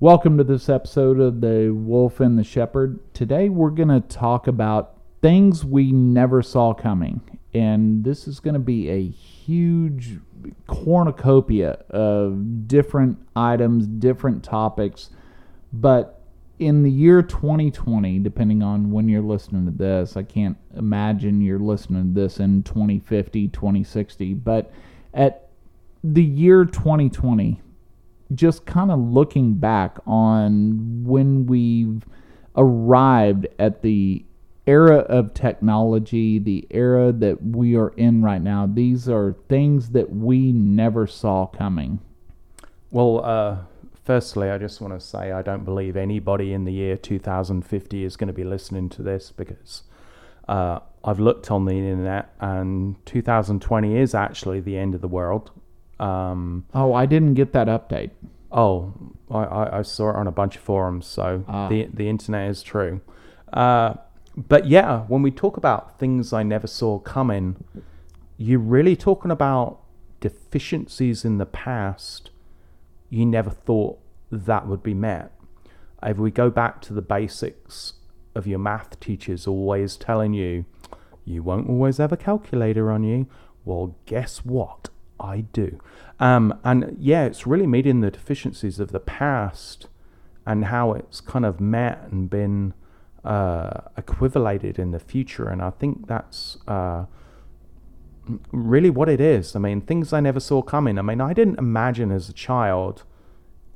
Welcome to this episode of The Wolf and the Shepherd. Today we're going to talk about things we never saw coming. And this is going to be a huge cornucopia of different items, different topics. But in the year 2020, depending on when you're listening to this, I can't imagine you're listening to this in 2050, 2060. But at the year 2020, just kind of looking back on when we've arrived at the era of technology, the era that we are in right now, these are things that we never saw coming. Well, uh, firstly, I just want to say I don't believe anybody in the year 2050 is going to be listening to this because uh, I've looked on the internet and 2020 is actually the end of the world. Um, oh, I didn't get that update. Oh, I, I, saw it on a bunch of forums, so ah. the the internet is true. Uh, but yeah, when we talk about things I never saw coming, you're really talking about deficiencies in the past you never thought that would be met. If we go back to the basics of your math teachers always telling you, you won't always have a calculator on you, well, guess what? I do. Um, and yeah, it's really meeting the deficiencies of the past and how it's kind of met and been uh, equivalated in the future. And I think that's uh, really what it is. I mean, things I never saw coming. I mean, I didn't imagine as a child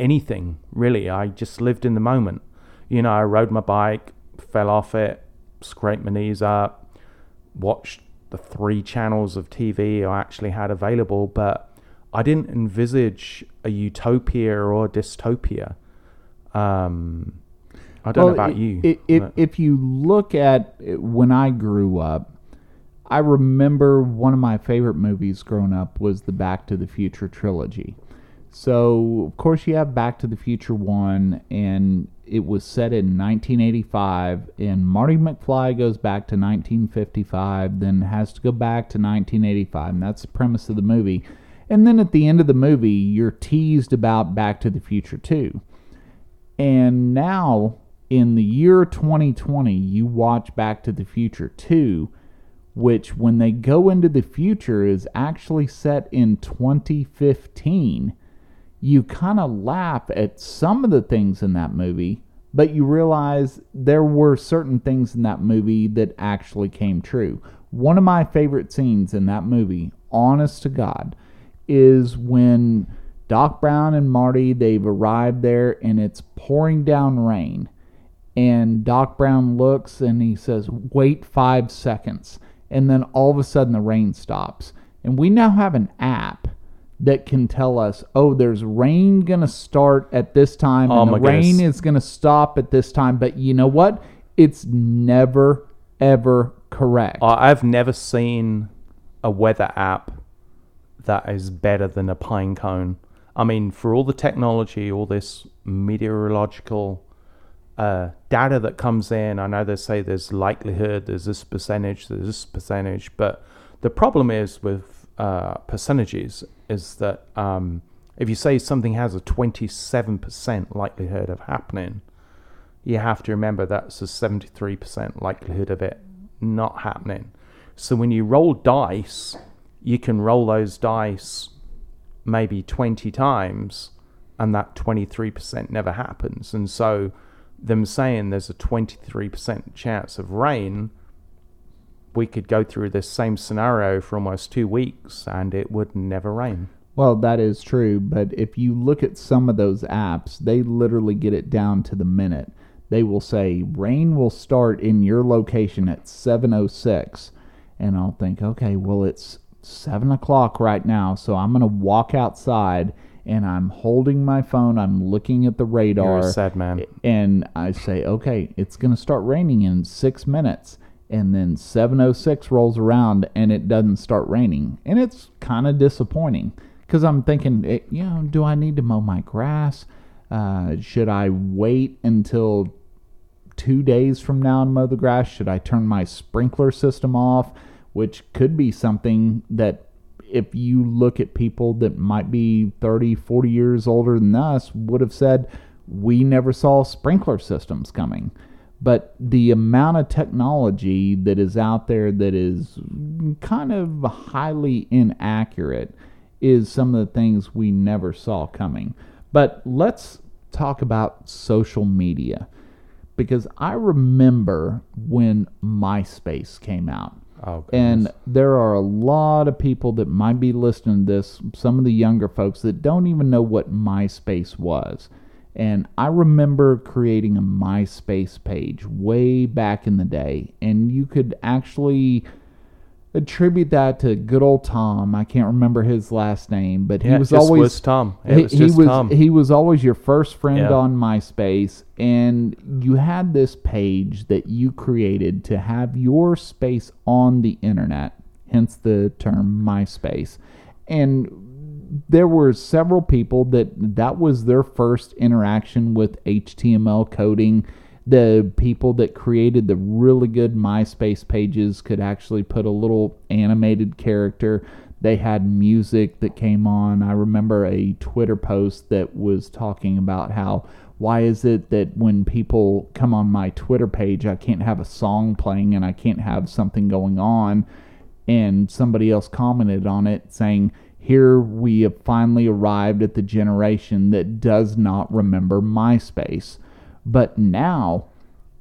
anything really. I just lived in the moment. You know, I rode my bike, fell off it, scraped my knees up, watched the three channels of TV I actually had available, but I didn't envisage a utopia or a dystopia. Um, I don't well, know about you. It, if, if you look at when I grew up, I remember one of my favorite movies growing up was the Back to the Future trilogy. So, of course, you have Back to the Future 1, and it was set in 1985, and Marty McFly goes back to 1955, then has to go back to 1985, and that's the premise of the movie. And then at the end of the movie, you're teased about Back to the Future 2. And now, in the year 2020, you watch Back to the Future 2, which, when they go into the future, is actually set in 2015 you kind of laugh at some of the things in that movie, but you realize there were certain things in that movie that actually came true. One of my favorite scenes in that movie, honest to God, is when Doc Brown and Marty they've arrived there and it's pouring down rain. And Doc Brown looks and he says, "Wait 5 seconds." And then all of a sudden the rain stops. And we now have an app that can tell us, oh, there's rain going to start at this time oh, and the rain goodness. is going to stop at this time. But you know what? It's never, ever correct. I've never seen a weather app that is better than a pine cone. I mean, for all the technology, all this meteorological uh, data that comes in, I know they say there's likelihood, there's this percentage, there's this percentage, but the problem is with uh, percentages is that um, if you say something has a 27% likelihood of happening, you have to remember that's a 73% likelihood of it not happening. So when you roll dice, you can roll those dice maybe 20 times and that 23% never happens. And so them saying there's a 23% chance of rain we could go through this same scenario for almost two weeks and it would never rain. Well, that is true, but if you look at some of those apps, they literally get it down to the minute. They will say rain will start in your location at 7:06, and I'll think, okay, well it's seven o'clock right now, so I'm gonna walk outside and I'm holding my phone. I'm looking at the radar. You're a sad man. And I say, okay, it's gonna start raining in six minutes and then 706 rolls around and it doesn't start raining. And it's kind of disappointing because i'm thinking eh, you know do i need to mow my grass? Uh, should i wait until two days from now and mow the grass? Should i turn my sprinkler system off? Which could be something that if you look at people that might be 30 40 years older than us would have said we never saw sprinkler systems coming. But the amount of technology that is out there that is kind of highly inaccurate is some of the things we never saw coming. But let's talk about social media because I remember when MySpace came out. Oh, and there are a lot of people that might be listening to this, some of the younger folks that don't even know what MySpace was. And I remember creating a MySpace page way back in the day, and you could actually attribute that to good old Tom. I can't remember his last name, but yeah, he was always was Tom. It he, was he just was Tom. he was always your first friend Yeah. on MySpace, and you had this page that you created to have your space on the internet, hence the term MySpace, and there were several people that that was their first interaction with HTML coding. The people that created the really good MySpace pages could actually put a little animated character. They had music that came on. I remember a Twitter post that was talking about how why is it that when people come on my Twitter page, I can't have a song playing and I can't have something going on? And somebody else commented on it saying, here we have finally arrived at the generation that does not remember MySpace. But now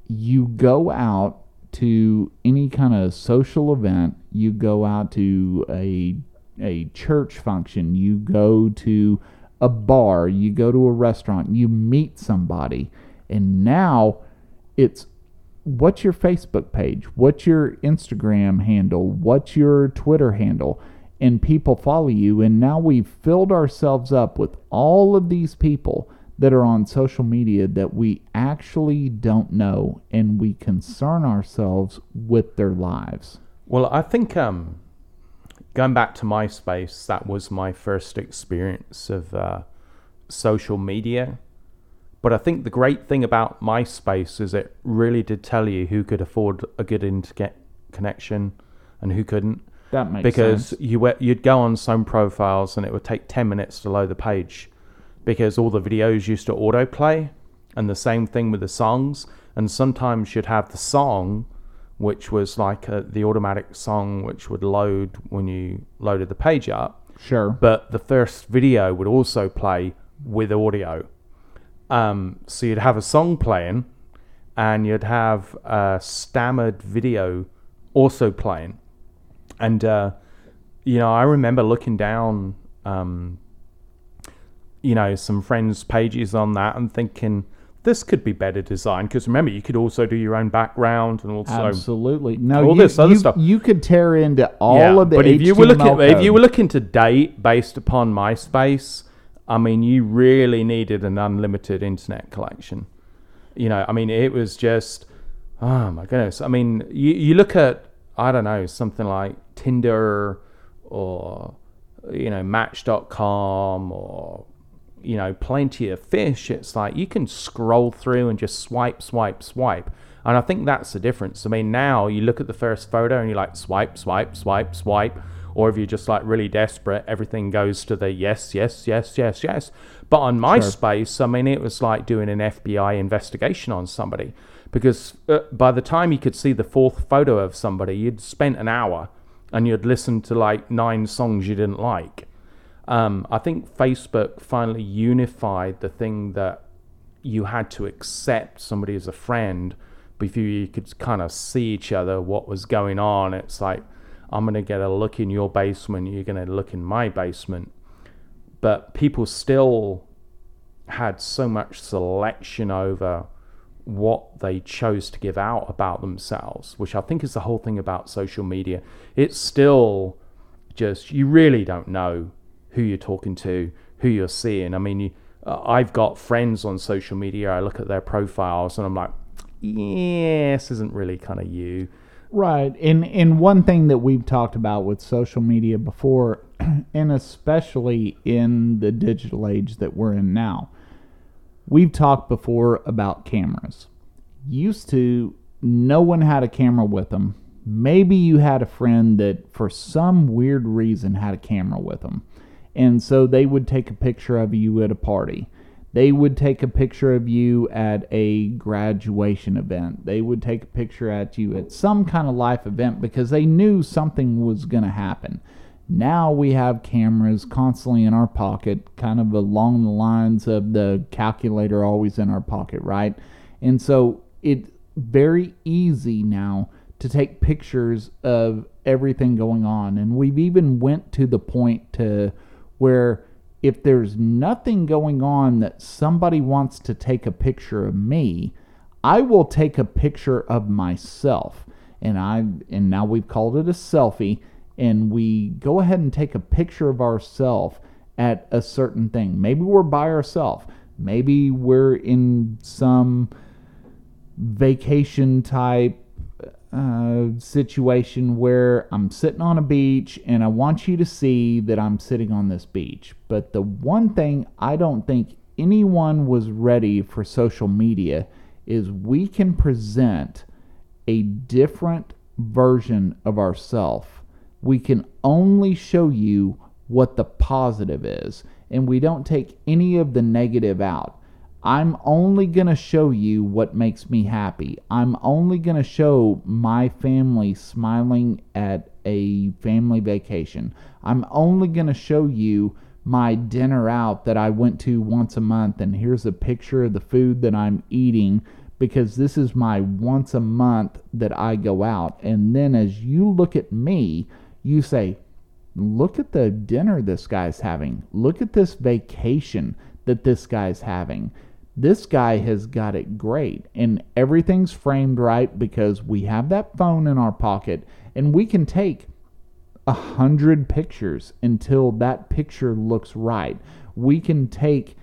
you go out to any kind of social event, you go out to a a church function, you go to a bar, you go to a restaurant, you meet somebody, and now it's what's your Facebook page? What's your Instagram handle? What's your Twitter handle? And people follow you. And now we've filled ourselves up with all of these people that are on social media that we actually don't know and we concern ourselves with their lives. Well, I think um, going back to MySpace, that was my first experience of uh, social media. But I think the great thing about MySpace is it really did tell you who could afford a good internet connection and who couldn't. That makes because sense. you were, you'd go on some profiles and it would take 10 minutes to load the page. Because all the videos used to autoplay and the same thing with the songs. And sometimes you'd have the song which was like a, the automatic song which would load when you loaded the page up. Sure. but the first video would also play with audio. Um, so you'd have a song playing and you'd have a stammered video also playing and uh, you know i remember looking down um, you know some friends pages on that and thinking this could be better designed because remember you could also do your own background and also Absolutely. No, all you, this other you, stuff. you could tear into all of the but if you were looking HTML if you were looking to date based upon MySpace, I mean, you really needed an unlimited internet collection. You know, I mean, it was just oh my goodness. I mean, you you look at I don't know something like Tinder or you know Match.com or you know plenty of fish. It's like you can scroll through and just swipe swipe swipe. And i think that's the difference. I mean now you look at the first photo and you're like swipe swipe swipe swipe. Or if you're just like really desperate everything goes to the yes yes yes yes yes. But on myspace i mean it was like doing an fbi investigation on somebody. Because uh, by the time you could see the fourth photo of somebody you'd spent an hour and you'd listened to like nine songs you didn't like um, I think Facebook finally unified the thing that you had to accept somebody as a friend before you could kind of see each other, what was going on. It's like, I'm going to get a look in your basement, you're going to look in my basement. But people still had so much selection over what they chose to give out about themselves, which I think is the whole thing about social media. It's still just, you really don't know who you're talking to, who you're seeing. I mean, you, uh, I've got friends on social media. I look at their profiles and I'm like, yeah, this isn't really kind of you. Right. And and one thing that we've talked about with social media before and especially in the digital age that we're in now. We've talked before about cameras. Used to no one had a camera with them. Maybe you had a friend that for some weird reason had a camera with them. And so they would take a picture of you at a party. They would take a picture of you at a graduation event. They would take a picture at you at some kind of life event because they knew something was going to happen. Now we have cameras constantly in our pocket, kind of along the lines of the calculator always in our pocket, right? And so it's very easy now to take pictures of everything going on. And we've even went to the point to where if there's nothing going on that somebody wants to take a picture of me, I will take a picture of myself. And I and now we've called it a selfie and we go ahead and take a picture of ourselves at a certain thing. Maybe we're by ourselves. Maybe we're in some vacation type uh, situation where I'm sitting on a beach and I want you to see that I'm sitting on this beach. But the one thing I don't think anyone was ready for social media is we can present a different version of ourselves. We can only show you what the positive is, and we don't take any of the negative out. I'm only going to show you what makes me happy. I'm only going to show my family smiling at a family vacation. I'm only going to show you my dinner out that I went to once a month, and here's a picture of the food that I'm eating because this is my once a month that I go out. And then as you look at me, you say, Look at the dinner this guy's having. Look at this vacation that this guy's having. This guy has got it great and everything's framed right because we have that phone in our pocket and we can take a hundred pictures until that picture looks right. We can take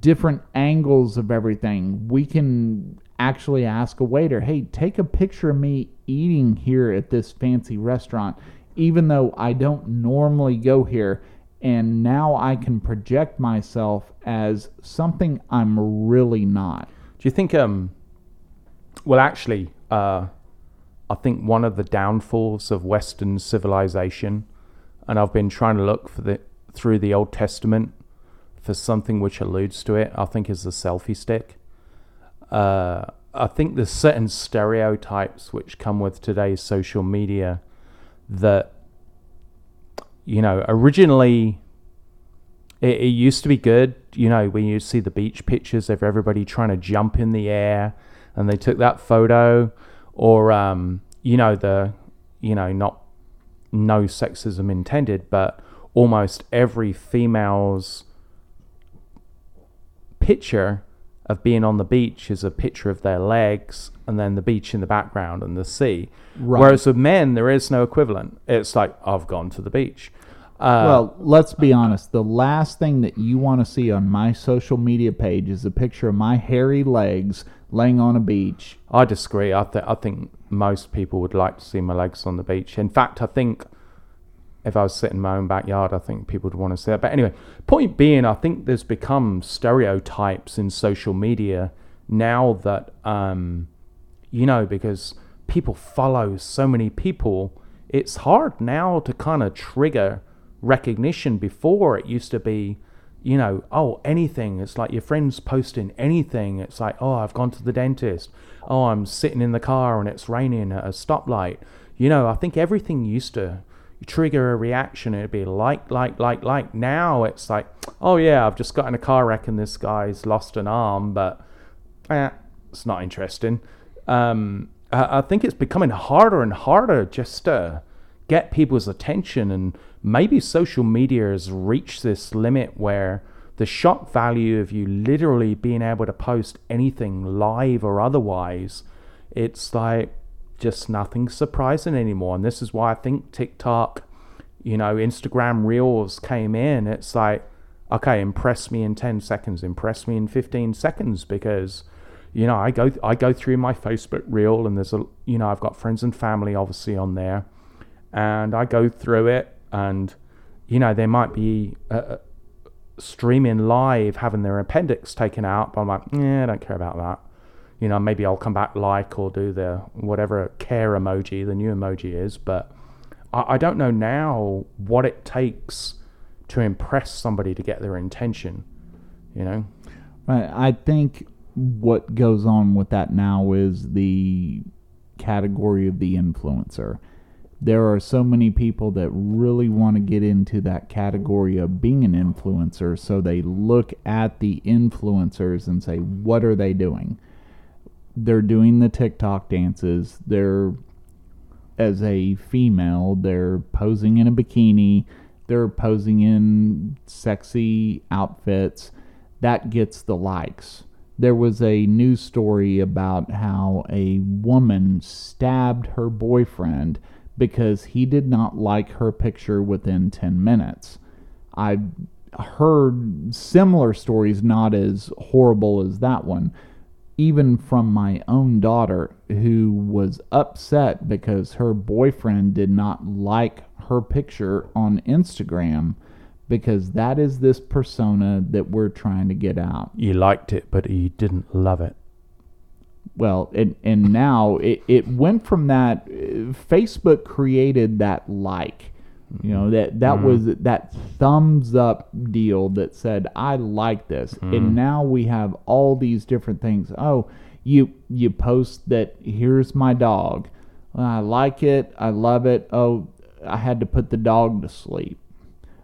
different angles of everything. We can actually ask a waiter hey take a picture of me eating here at this fancy restaurant even though i don't normally go here and now I can project myself as something I'm really not. Do you think um well actually uh I think one of the downfalls of western civilization and I've been trying to look for the through the Old Testament for something which alludes to it, I think is the selfie stick. Uh I think there's certain stereotypes which come with today's social media that you know, originally it, it, used to be good, you know, when you see the beach pictures of everybody trying to jump in the air and they took that photo, or, um, you know, the, you know, not no sexism intended, but almost every female's picture of being on the beach is a picture of their legs and then the beach in the background and the sea. Right. Whereas with men, there is no equivalent. It's like, I've gone to the beach. Uh, well, let's be honest. The last thing that you want to see on my social media page is a picture of my hairy legs laying on a beach. I disagree. I, th- I think most people would like to see my legs on the beach. In fact, I think if I was sitting in my own backyard, I think people would want to see it. But anyway, point being, I think there's become stereotypes in social media now that, um, you know, because people follow so many people, it's hard now to kind of trigger recognition. Before it used to be you know oh anything. It's like your friends posting anything. It's like oh i've gone to the dentist. Oh i'm sitting in the car and it's raining at a stoplight. You know i think everything used to trigger a reaction it'd be like like like like. Now it's like oh yeah i've just got in a car wreck and this guy's lost an arm but eh, it's not interesting. Um, I, I think it's becoming harder and harder just to get people's attention and maybe social media has reached this limit where the shock value of you literally being able to post anything live or otherwise it's like just nothing surprising anymore. And this is why i think tiktok you know instagram reels came in. It's like okay impress me in 10 seconds impress me in 15 seconds because you know i go i go through my facebook reel and there's a you know i've got friends and family obviously on there. And I go through it, and you know, they might be uh, uh, streaming live having their appendix taken out, but I'm like, yeah, I don't care about that. You know, maybe I'll come back like or do the whatever care emoji, the new emoji is, but I, I don't know now what it takes to impress somebody to get their intention. You know. I, I think what goes on with that now is the category of the influencer. There are so many people that really want to get into that category of being an influencer, so they look at the influencers and say, what are they doing? They're doing the TikTok dances. They're, as a female, they're posing in a bikini. They're posing in sexy outfits. That gets the likes there was a news story about how a woman stabbed her boyfriend because he did not like her picture within 10 minutes. I've heard similar stories, not as horrible as that one, even from my own daughter, who was upset because her boyfriend did not like her picture on Instagram because that is this persona that we're trying to get out. You liked it, but you didn't love it. Well, and and now it, it went from that. Uh, Facebook created that like, you know that that mm-hmm. was that thumbs up deal that said I like this, mm-hmm. and now we have all these different things. Oh, you you post that here's my dog. I like it. I love it. Oh, I had to put the dog to sleep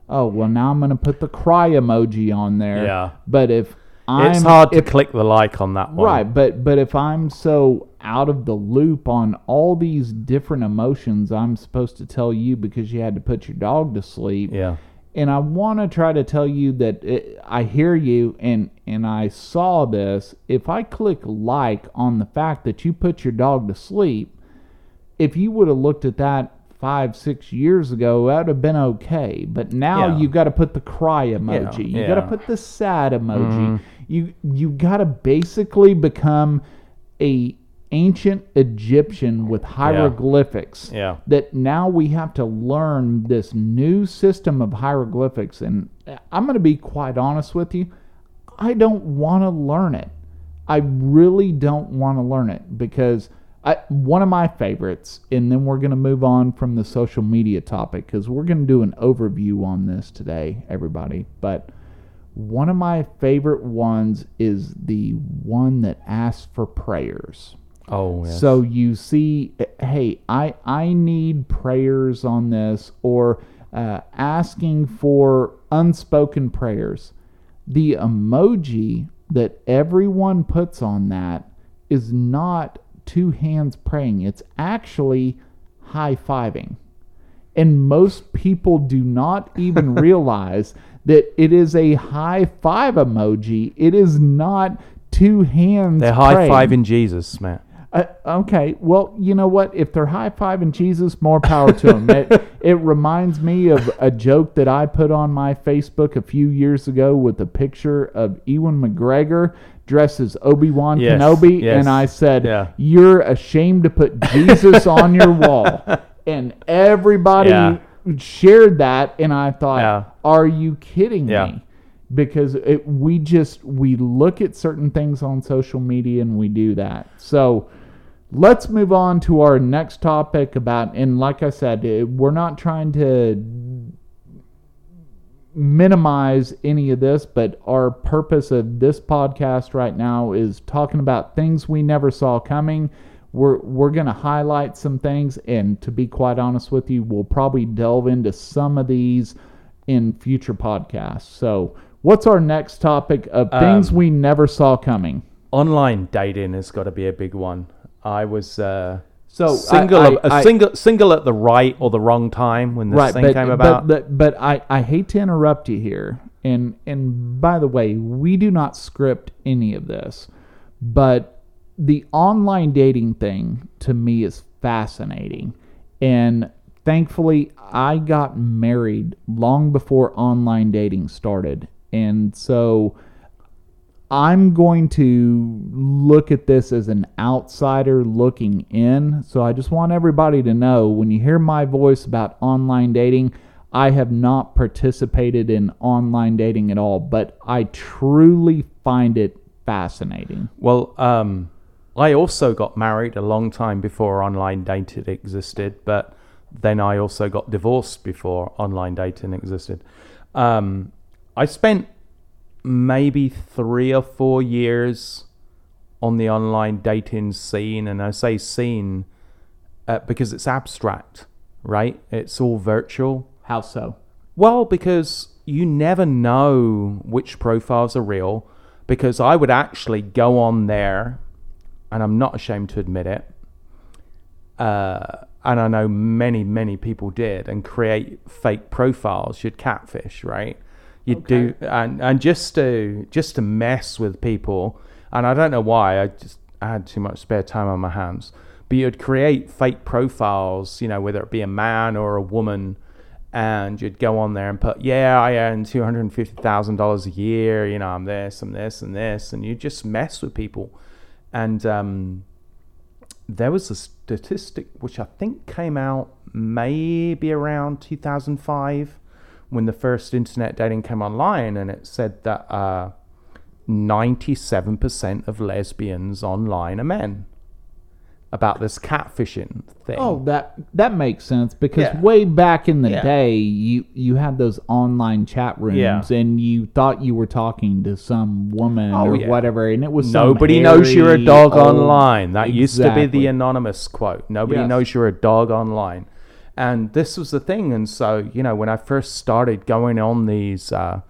oh well now I'm gonna put the cry emoji on there. Yeah. But if I'm, it's hard to if, click the like on that one. Right, but but if I'm so out of the loop on all these different emotions I'm supposed to tell you because you had to put your dog to sleep. Yeah. And I want to try to tell you that it, I hear you and and I saw this. If I click like on the fact that you put your dog to sleep, if you would have looked at that five, six years ago, that would have been okay. But now yeah. you got to put the cry emoji. Yeah. You yeah. got to put the sad emoji. Mm. You you got to basically become a ancient Egyptian with hieroglyphics. Yeah. That now we have to learn this new system of hieroglyphics. And I'm going to be quite honest with you. I don't want to learn it. I really don't want to learn it because – I, one of my favorites, and then we're going to move on from the social media topic because we're going to do an overview on this today, everybody. But one of my favorite ones is the one that asks for prayers. Oh, yes. So you see, hey, I I need prayers on this, or uh, asking for unspoken prayers. The emoji that everyone puts on that is not two hands praying. It's actually high fiving. And most people do not even realize that it is a high five emoji. It is not two hands. They're high fiving Jesus, man. Uh, okay, well, you know what? If they're high fiving Jesus, more power to them. it, it reminds me of a joke that I put on my Facebook a few years ago with a picture of Ewan McGregor dressed as Obi Wan yes, Kenobi, yes, and I said, yeah. "You're ashamed to put Jesus on your wall," and everybody yeah. Shared that, and I thought, yeah. "Are you kidding me?" Because it, we just we look at certain things on social media and we do that. So let's move on to our next topic about and like I said, we're not trying to minimize any of this, but our purpose of this podcast right now is talking about things we never saw coming. We're we're going to highlight some things and to be quite honest with you, we'll probably delve into some of these in future podcasts. So, what's our next topic of things um, we never saw coming? Online dating has got to be a big one. I was uh so single, I, I, a single, single at the right or the wrong time when this right, thing but, came about. But, but, but I, I hate to interrupt you here, and and by the way, we do not script any of this, but the online dating thing to me is fascinating, and thankfully I got married long before online dating started, and so I'm going to look at this as an outsider looking in. So I just want everybody to know when you hear my voice about online dating, I have not participated in online dating at all, but I truly find it fascinating. Well, um, I also got married a long time before online dating existed, but then I also got divorced before online dating existed. Um, I spent maybe three or four years on the online dating scene, and I say scene uh, because it's abstract, right? It's all virtual. How so? Well, because you never know which profiles are real. Because I would actually go on there, and I'm not ashamed to admit it. Uh, and I know many, many people did, and create fake profiles. You'd catfish, right? You'd okay. do, and and just to just to mess with people. And I don't know why. I just I had too much spare time on my hands. But you'd create fake profiles, you know, whether it be a man or a woman, and you'd go on there and put, yeah, I earn two hundred and fifty thousand dollars a year. You know, I'm this, I'm this, and this, and you just mess with people. And um, there was a statistic which I think came out maybe around two thousand five when the first internet dating came online, and it said that uh, ninety-seven percent of lesbians online are men about this catfishing thing. Oh, that that makes sense because yeah. way back in the yeah. day, you you had those online chat rooms, yeah. and you thought you were talking to some woman oh, or whatever, and it was nobody knows you're a dog online. That exactly. used to be the anonymous quote. Nobody yes. knows you're a dog online, and this was the thing. And so you know, when I first started going on these uh,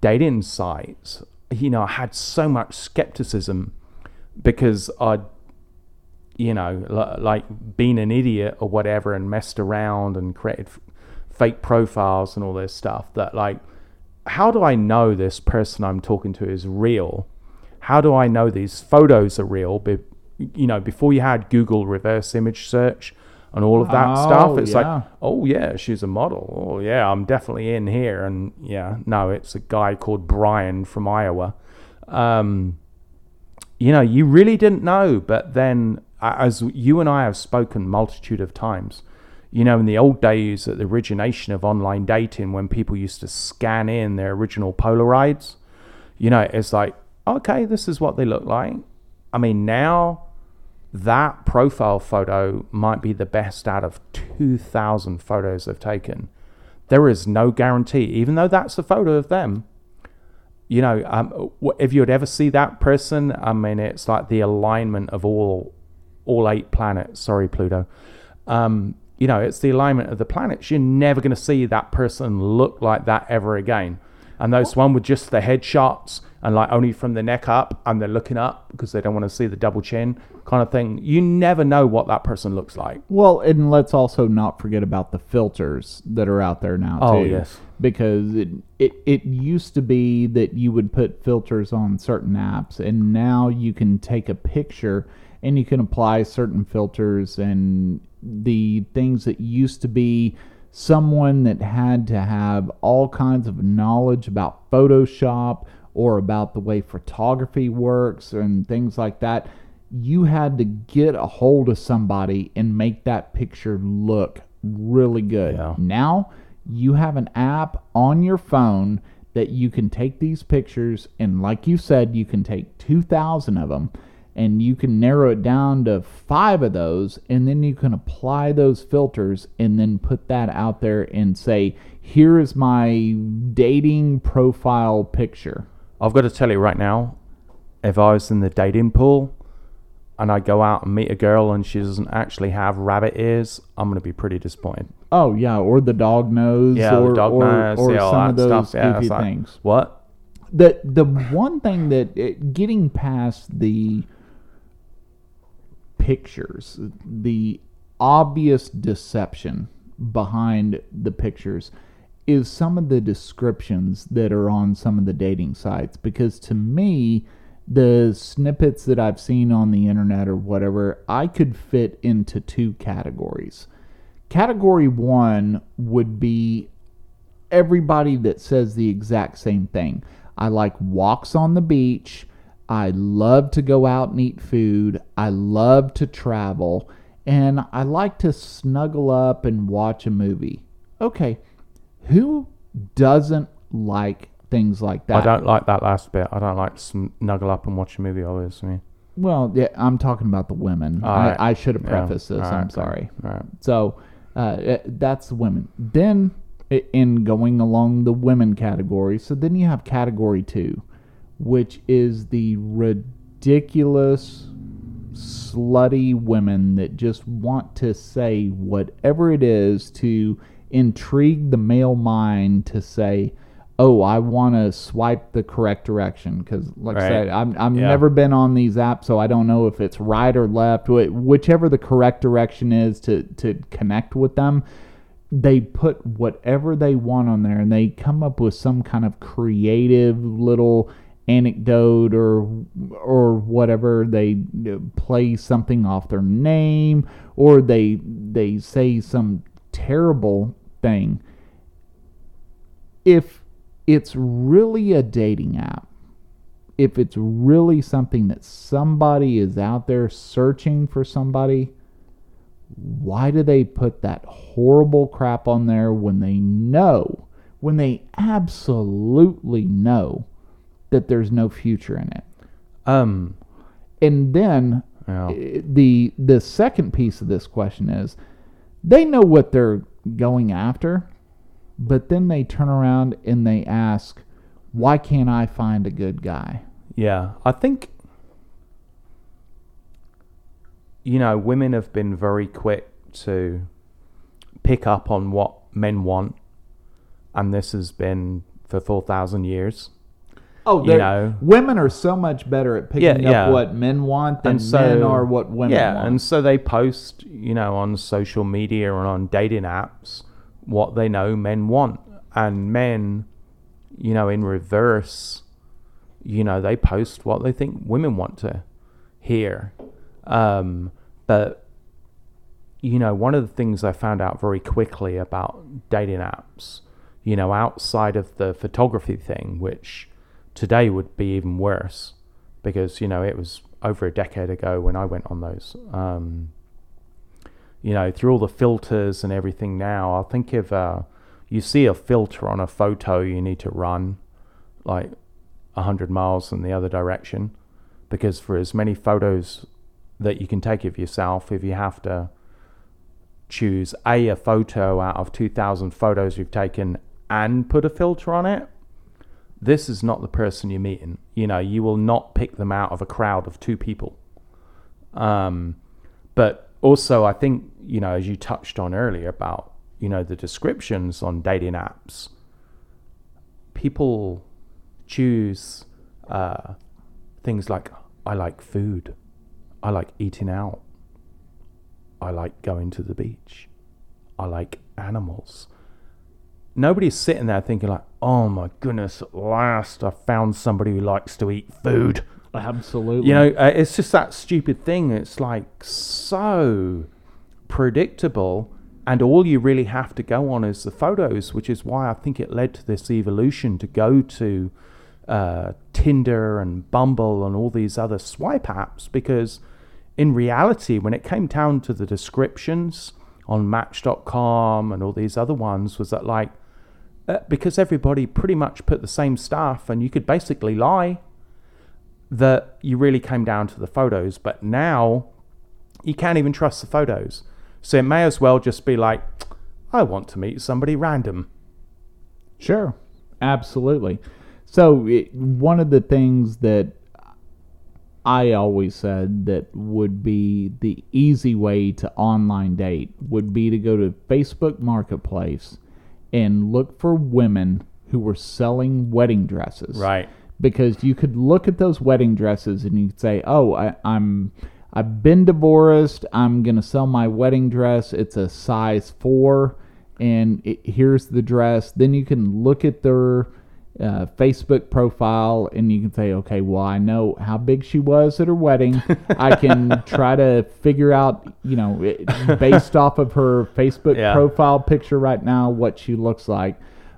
dating sites, you know, I had so much skepticism because I'd you know, l- like being an idiot or whatever and messed around and created f- fake profiles and all this stuff that like how do I know this person I'm talking to is real? How do I know these photos are real? Be- you know, before you had Google reverse image search and all of that oh, stuff, it's yeah. like, oh yeah, she's a model. Oh yeah, I'm definitely in here. And yeah, no, it's a guy called Brian from Iowa. Um, you know, you really didn't know, but then as you and I have spoken multitude of times, you know, in the old days at the origination of online dating, when people used to scan in their original Polaroids, you know, it's like, okay, this is what they look like. I mean, now that profile photo might be the best out of 2,000 photos they've taken. There is no guarantee, even though that's a photo of them. You know, um, if you would ever see that person, I mean, it's like the alignment of all all eight planets. Sorry, Pluto. Um, you know, it's the alignment of the planets. You're never going to see that person look like that ever again. And those one with just the headshots and like only from the neck up and they're looking up because they don't want to see the double chin kind of thing. You never know what that person looks like. Well, and let's also not forget about the filters that are out there now oh, too. yes. Because it, it it used to be that you would put filters on certain apps and now you can take a picture and you can apply certain filters and the things that used to be someone that had to have all kinds of knowledge about Photoshop or about the way photography works and things like that. You had to get a hold of somebody and make that picture look really good. Yeah. Now you have an app on your phone that you can take these pictures, and like you said, you can take 2,000 of them and you can narrow it down to five of those and then you can apply those filters and then put that out there and say here is my dating profile picture. I've got to tell you right now if i was in the dating pool and i go out and meet a girl and she doesn't actually have rabbit ears i'm going to be pretty disappointed. Oh yeah or the dog nose yeah, or, the dog or, nose, or yeah, some of those stuff. goofy yeah, things. like, what? The the one thing that it, getting past the pictures, the obvious deception behind the pictures is some of the descriptions that are on some of the dating sites because to me the snippets that I've seen on the internet or whatever I could fit into two categories. Category 1 would be everybody that says the exact same thing. I like walks on the beach. I love to go out and eat food. I love to travel. And I like to snuggle up and watch a movie. Okay, who doesn't like things like that? I don't like that last bit. I don't like to snuggle up and watch a movie, obviously. Well, yeah, I'm talking about the women. I, I, should have prefaced yeah. this. I'm sorry. Right. So uh, that's the women. Then in going along the women category. So then you have category two, which is the ridiculous, slutty women that just want to say whatever it is to intrigue the male mind to say, oh, I want to swipe the correct direction because, like right. I said, I'm I've yeah. never been on these apps, so I don't know if it's right or left. Whichever the correct direction is to to connect with them, they put whatever they want on there, and they come up with some kind of creative little anecdote or or whatever they uh, play something off their name or they they say some terrible thing. If it's really a dating app, if it's really something that somebody is out there searching for somebody, why do they put that horrible crap on there when they know, when they absolutely know that there's no future in it? Um, and then yeah. Eh, the the second piece of this question is they know what they're going after but then they turn around and they ask, why can't I find a good guy? Yeah, I think, you know, women have been very quick to pick up on what men want, and this has been for 4,000 years. Oh, you know, women are so much better at picking yeah, yeah. up what men want than so, men are what women yeah, want. and so they post, you know, on social media and on dating apps what they know men want. And men, you know, in reverse, you know, they post what they think women want to hear. Um, but, you know, one of the things I found out very quickly about dating apps, you know, outside of the photography thing, which today would be even worse because, you know, it was over a decade ago when I went on those. Um, you know, through all the filters and everything now, I think if uh, you see a filter on a photo, you need to run like 100 miles in the other direction. Because for as many photos that you can take of yourself, if you have to choose A, a photo out of 2,000 photos you've taken and put a filter on it, this is not the person you're meeting. You know, you will not pick them out of a crowd of two people. Um, but also, I think, you know, as you touched on earlier about, you know, the descriptions on dating apps, people choose uh, things like, I like food, I like eating out, I like going to the beach, I like animals. Nobody's sitting there thinking like, "Oh my goodness, at last I found somebody who likes to eat food." Absolutely. You know, uh, it's just that stupid thing. It's like so predictable, and all you really have to go on is the photos, which is why I think it led to this evolution to go to uh, Tinder and Bumble and all these other swipe apps because in reality, when it came down to the descriptions on Match.com and all these other ones, was that like, uh, because everybody pretty much put the same stuff and you could basically lie that you really came down to the photos. But now you can't even trust the photos. So it may as well just be like, I want to meet somebody random. Sure, absolutely. So it, one of the things that I always said that would be the easy way to online date would be to go to Facebook Marketplace and look for women who were selling wedding dresses. Right because you could look at those wedding dresses and you'd say, "Oh, I, I'm I've been divorced. I'm gonna sell my wedding dress. It's a size four, and it, here's the dress." Then you can look at their uh, Facebook profile and you can say, "Okay, well, I know how big she was at her wedding. I can try to figure out, you know, based off of her Facebook yeah. profile picture right now, what she looks like."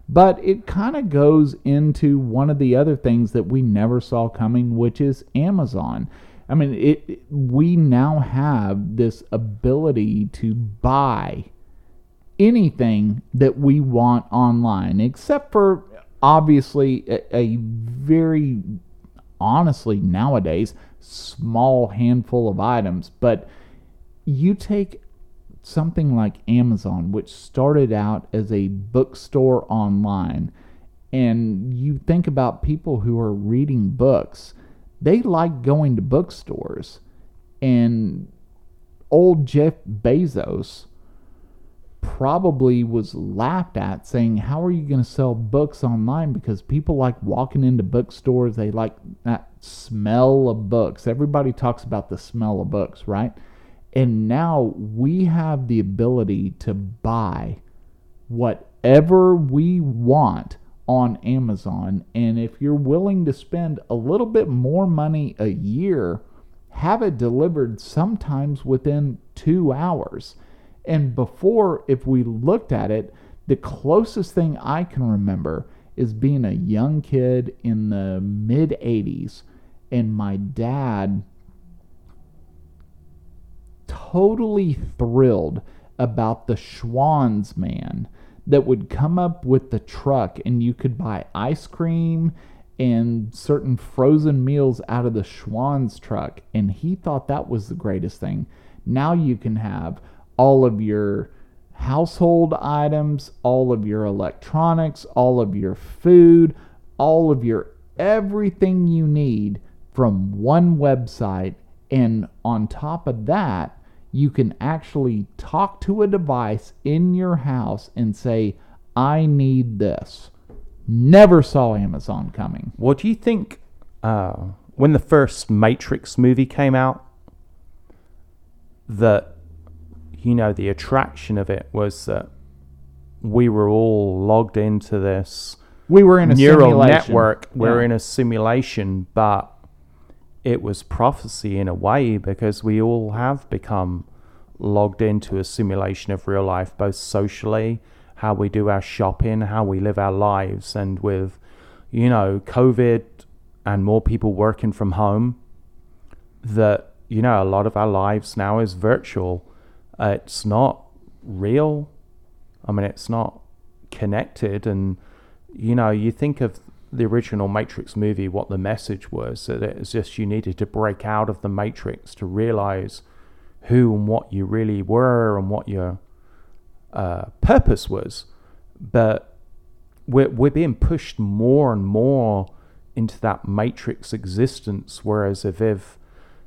But it kind of goes into one of the other things that we never saw coming, which is Amazon. I mean, it, we now have this ability to buy anything that we want online, except for obviously a, a very honestly nowadays small handful of items. But you take something like Amazon, which started out as a bookstore online, and you think about people who are reading books, they like going to bookstores. And old Jeff Bezos probably was laughed at saying, How are you going to sell books online? Because people like walking into bookstores, they like that smell of books. Everybody talks about the smell of books, right? And now we have the ability to buy whatever we want on Amazon. And if you're willing to spend a little bit more money a year, have it delivered sometimes within two hours. And before, if we looked at it, the closest thing I can remember is being a young kid in the mid 80s, and my dad totally thrilled about the Schwan's man that would come up with the truck, and you could buy ice cream and certain frozen meals out of the Schwan's truck. And he thought that was the greatest thing. Now you can have all of your household items, all of your electronics, all of your food, all of your everything you need from one website. And on top of that, you can actually talk to a device in your house and say, I need this. Never saw Amazon coming. What do you think uh, when the first Matrix movie came out? That you know, the attraction of it was that we were all logged into this we were in a neural simulation. network. We're in a simulation, but it was prophecy in a way because we all have become logged into a simulation of real life, both socially, how we do our shopping, how we live our lives, and with, you know, COVID and more people working from home, that, you know, a lot of our lives now is virtual. Uh, it's not real. I mean, it's not connected. And, you know, you think of the original Matrix movie, what the message was that it was just you needed to break out of the Matrix to realize who and what you really were and what your uh, purpose was. But we're, we're being pushed more and more into that Matrix existence. Whereas if, if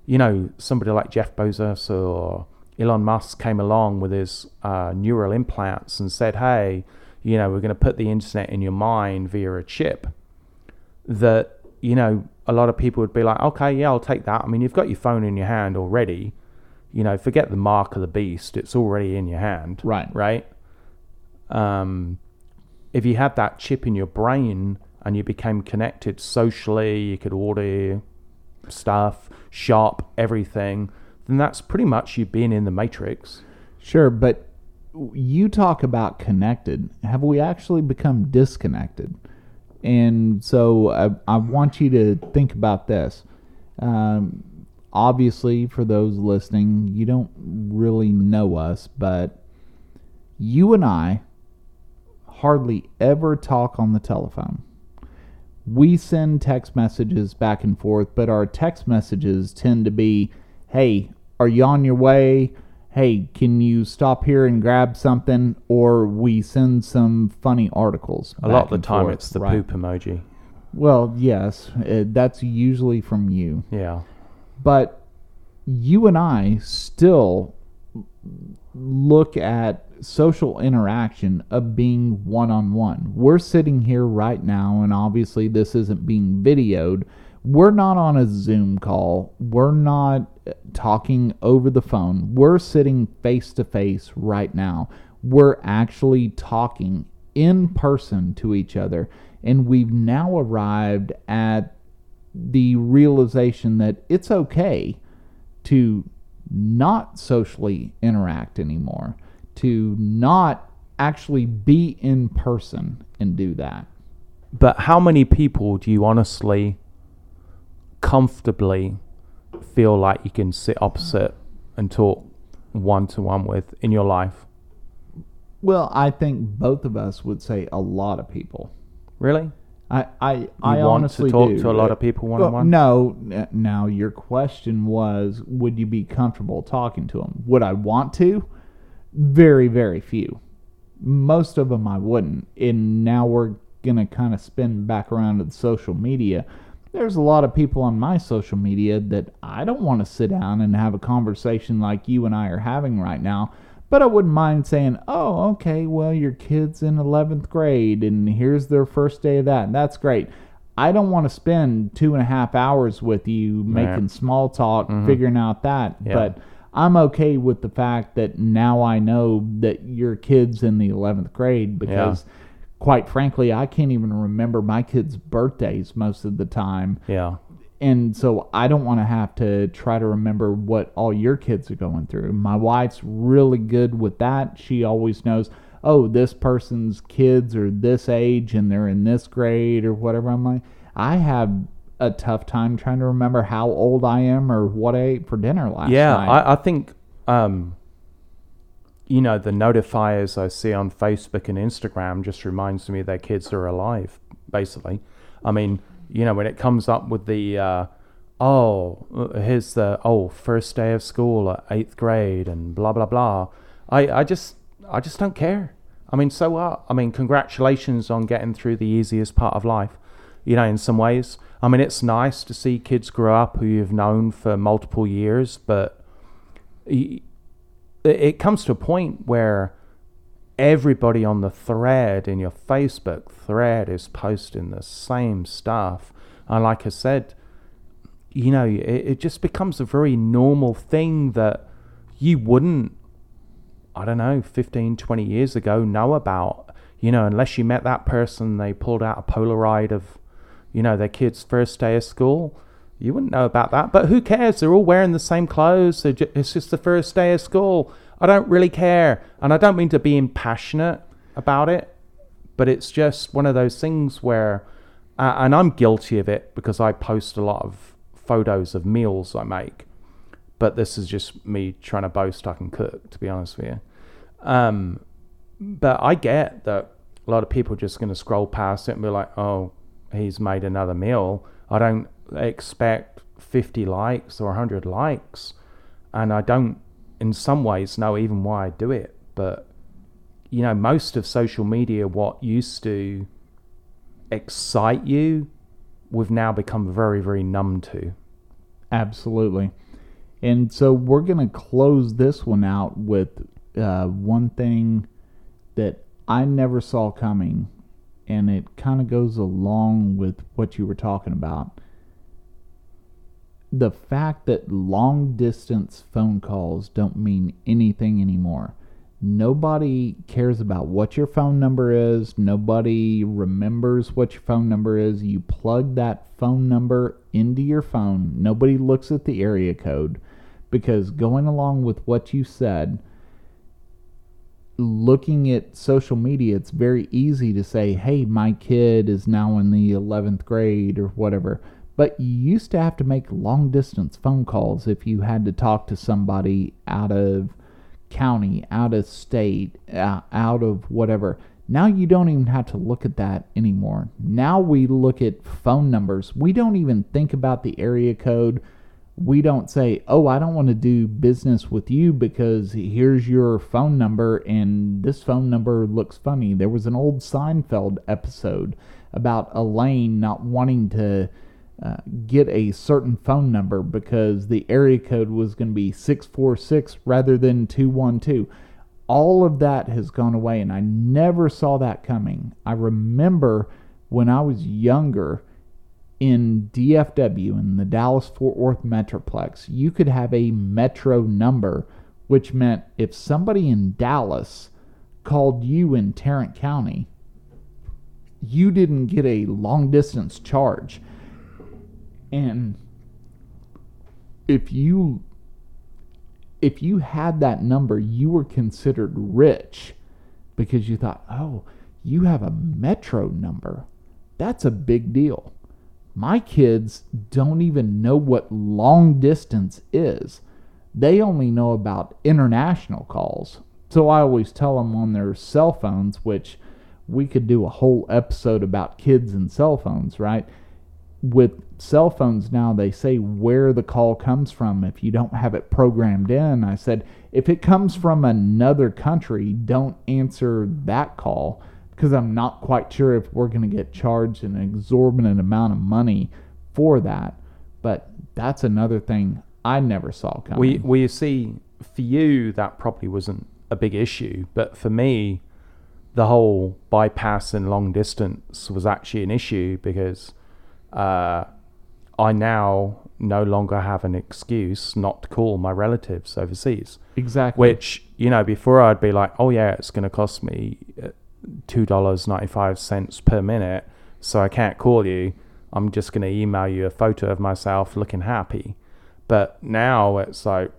you know, somebody like Jeff Bezos or Elon Musk came along with his uh, neural implants and said, hey, you know, we're going to put the internet in your mind via a chip, that, you know, a lot of people would be like, okay, yeah, I'll take that. I mean, you've got your phone in your hand already. You know, forget the mark of the beast, it's already in your hand. Right. Right. Um, if you had that chip in your brain and you became connected socially, you could order stuff, shop, everything, then that's pretty much you being in the matrix. Sure, but you talk about connected. Have we actually become disconnected? And so I, I want you to think about this. Um, obviously, for those listening, you don't really know us, but you and I hardly ever talk on the telephone. We send text messages back and forth, but our text messages tend to be, hey, are you on your way? Hey, can you stop here and grab something? Or we send some funny articles. A lot of the time, forth, it's the right? poop emoji. Well, yes, uh, that's usually from you. Yeah. But you and I still look at social interaction of being one on one. We're sitting here right now, and obviously, this isn't being videoed. We're not on a Zoom call. We're not talking over the phone. We're sitting face to face right now. We're actually talking in person to each other. And we've now arrived at the realization that it's okay to not socially interact anymore, to not actually be in person and do that. But how many people do you honestly comfortably feel like you can sit opposite and talk one to one with in your life? Well, I think both of us would say a lot of people. Really? I I, You I want honestly to talk do. to a lot of people one on one? No, now your question was, would you be comfortable talking to them? Would I want to? Very, very few. Most of them I wouldn't. And now we're to kind of spin back around to the social media. There's a lot of people on my social media that I don't want to sit down and have a conversation like you and I are having right now. But I wouldn't mind saying, oh, okay, well, your kid's in 11th grade and here's their first day of that. And that's great. I don't want to spend two and a half hours with you making right. small talk, mm-hmm. figuring out that. Yeah. But I'm okay with the fact that now I know that your kid's in the 11th grade because, yeah. Quite frankly, I can't even remember my kids' birthdays most of the time. Yeah. And so I don't want to have to try to remember what all your kids are going through. My wife's really good with that. She always knows oh, this person's kids are this age and they're in this grade or whatever. I'm like, I have a tough time trying to remember how old I am or what I ate for dinner last yeah, night. Yeah, I, I, think, um, you know, the notifiers I see on Facebook and Instagram just reminds me their kids are alive, basically. I mean, you know, when it comes up with the, uh, oh, uh, here's the, oh, first day of school at eighth grade and blah, blah, blah. I, I just, I just don't care. I mean, so what? I mean, congratulations on getting through the easiest part of life. You know, in some ways, I mean, it's nice to see kids grow up who you've known for multiple years, but it comes to a point where everybody on the thread in your Facebook thread is posting the same stuff. And like I said, you know, it, it just becomes a very normal thing that you wouldn't I don't know, 15, 20 years ago know about. You know, unless you met that person, they pulled out a Polaroid of, you know, their kid's first day of school. You wouldn't know about that. But who cares? They're all wearing the same clothes. It's just the first day of school. I don't really care. And I don't mean to be impassionate about it, but it's just one of those things where, uh, and I'm guilty of it because I post a lot of photos of meals I make but this is just me trying to boast I can cook, to be honest with you. Um, but I get that a lot of people are just going to scroll past it and be like, oh, he's made another meal. I don't expect 50 likes or 100 likes. And I don't, in some ways, know even why I do it. But, you know, most of social media, what used to excite you, we've now become very, very numb to. Absolutely. And so we're going to close this one out with uh, one thing that I never saw coming, and it kind of goes along with what you were talking about. The fact that long distance phone calls don't mean anything anymore. Nobody cares about what your phone number is. Nobody remembers what your phone number is. You plug that phone number into your phone. Nobody looks at the area code because going along with what you said, looking at social media, it's very easy to say, hey, my kid is now in the 11th grade or whatever. But you used to have to make long distance phone calls if you had to talk to somebody out of county, out of state, uh, out of whatever. Now you don't even have to look at that anymore. Now we look at phone numbers. We don't even think about the area code we don't say, "Oh, I don't want to do business with you because here's your phone number and this phone number looks funny." There was an old Seinfeld episode about Elaine not wanting to uh, get a certain phone number because the area code was going to be 646 rather than 212. All of that has gone away and I never saw that coming. I remember when I was younger, in DFW, in the Dallas Fort Worth Metroplex, you could have a metro number, which meant if somebody in Dallas called you in Tarrant County, you didn't get a long distance charge. And if you if you had that number, you were considered rich because you thought, "Oh, you have a metro number. That's a big deal." My kids don't even know what long distance is. They only know about international calls. So I always tell them on their cell phones, which we could do a whole episode about kids and cell phones, right? With cell phones now, they say where the call comes from if you don't have it programmed in. I said, if it comes from another country, don't answer that call because I'm not quite sure if we're going to get charged an exorbitant amount of money for that. But that's another thing I never saw coming. We we see for you that probably wasn't a big issue, but for me, the whole bypass and long distance was actually an issue because uh, I now no longer have an excuse not to call my relatives overseas. Exactly. Which you know, before I'd be like, oh yeah, it's going to cost me uh, two dollars ninety five cents per minute, so I can't call you. I'm just going to email you a photo of myself looking happy. But now it's like,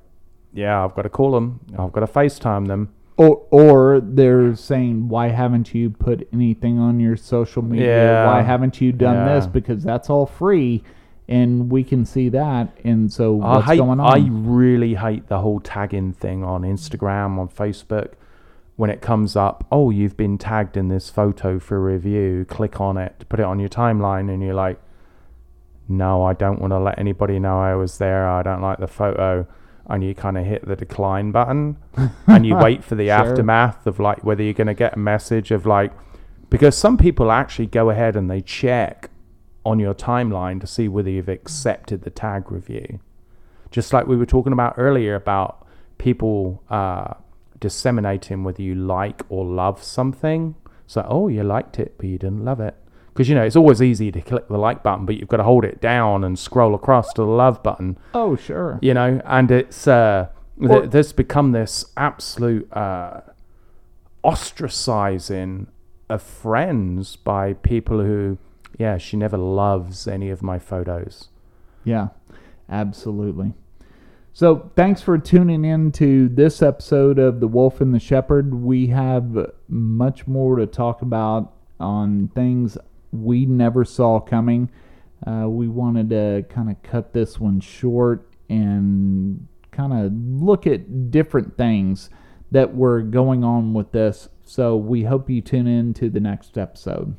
yeah, I've got to call them. I've got to FaceTime them. Or, or they're saying, why haven't you put anything on your social media? Yeah. Why haven't you done Yeah. this? Because that's all free, and we can see that. And so I what's hate, going I on? really hate the whole tagging thing on Instagram, on Facebook. When it comes up, oh, you've been tagged in this photo for review. Click on it, put it on your timeline, and you're like, no, I don't want to let anybody know I was there. I don't like the photo. And you kind of hit the decline button, and you wait for the Sure. aftermath of like whether you're going to get a message of like, because some people actually go ahead and they check on your timeline to see whether you've accepted the tag review just like we were talking about earlier about people uh, disseminating whether you like or love something. So, oh, you liked it, but you didn't love it. Because, you know, it's always easy to click the like button, but you've got to hold it down and scroll across to the love button, oh, sure. you know, and it's, uh, th- there's become this absolute uh, ostracizing of friends by people who, yeah, she never loves any of my photos. Yeah, absolutely. So, thanks for tuning in to this episode of The Wolf and the Shepherd. We have much more to talk about on things we never saw coming. Uh, we wanted to kind of cut this one short and kind of look at different things that were going on with this. So, we hope you tune in to the next episode.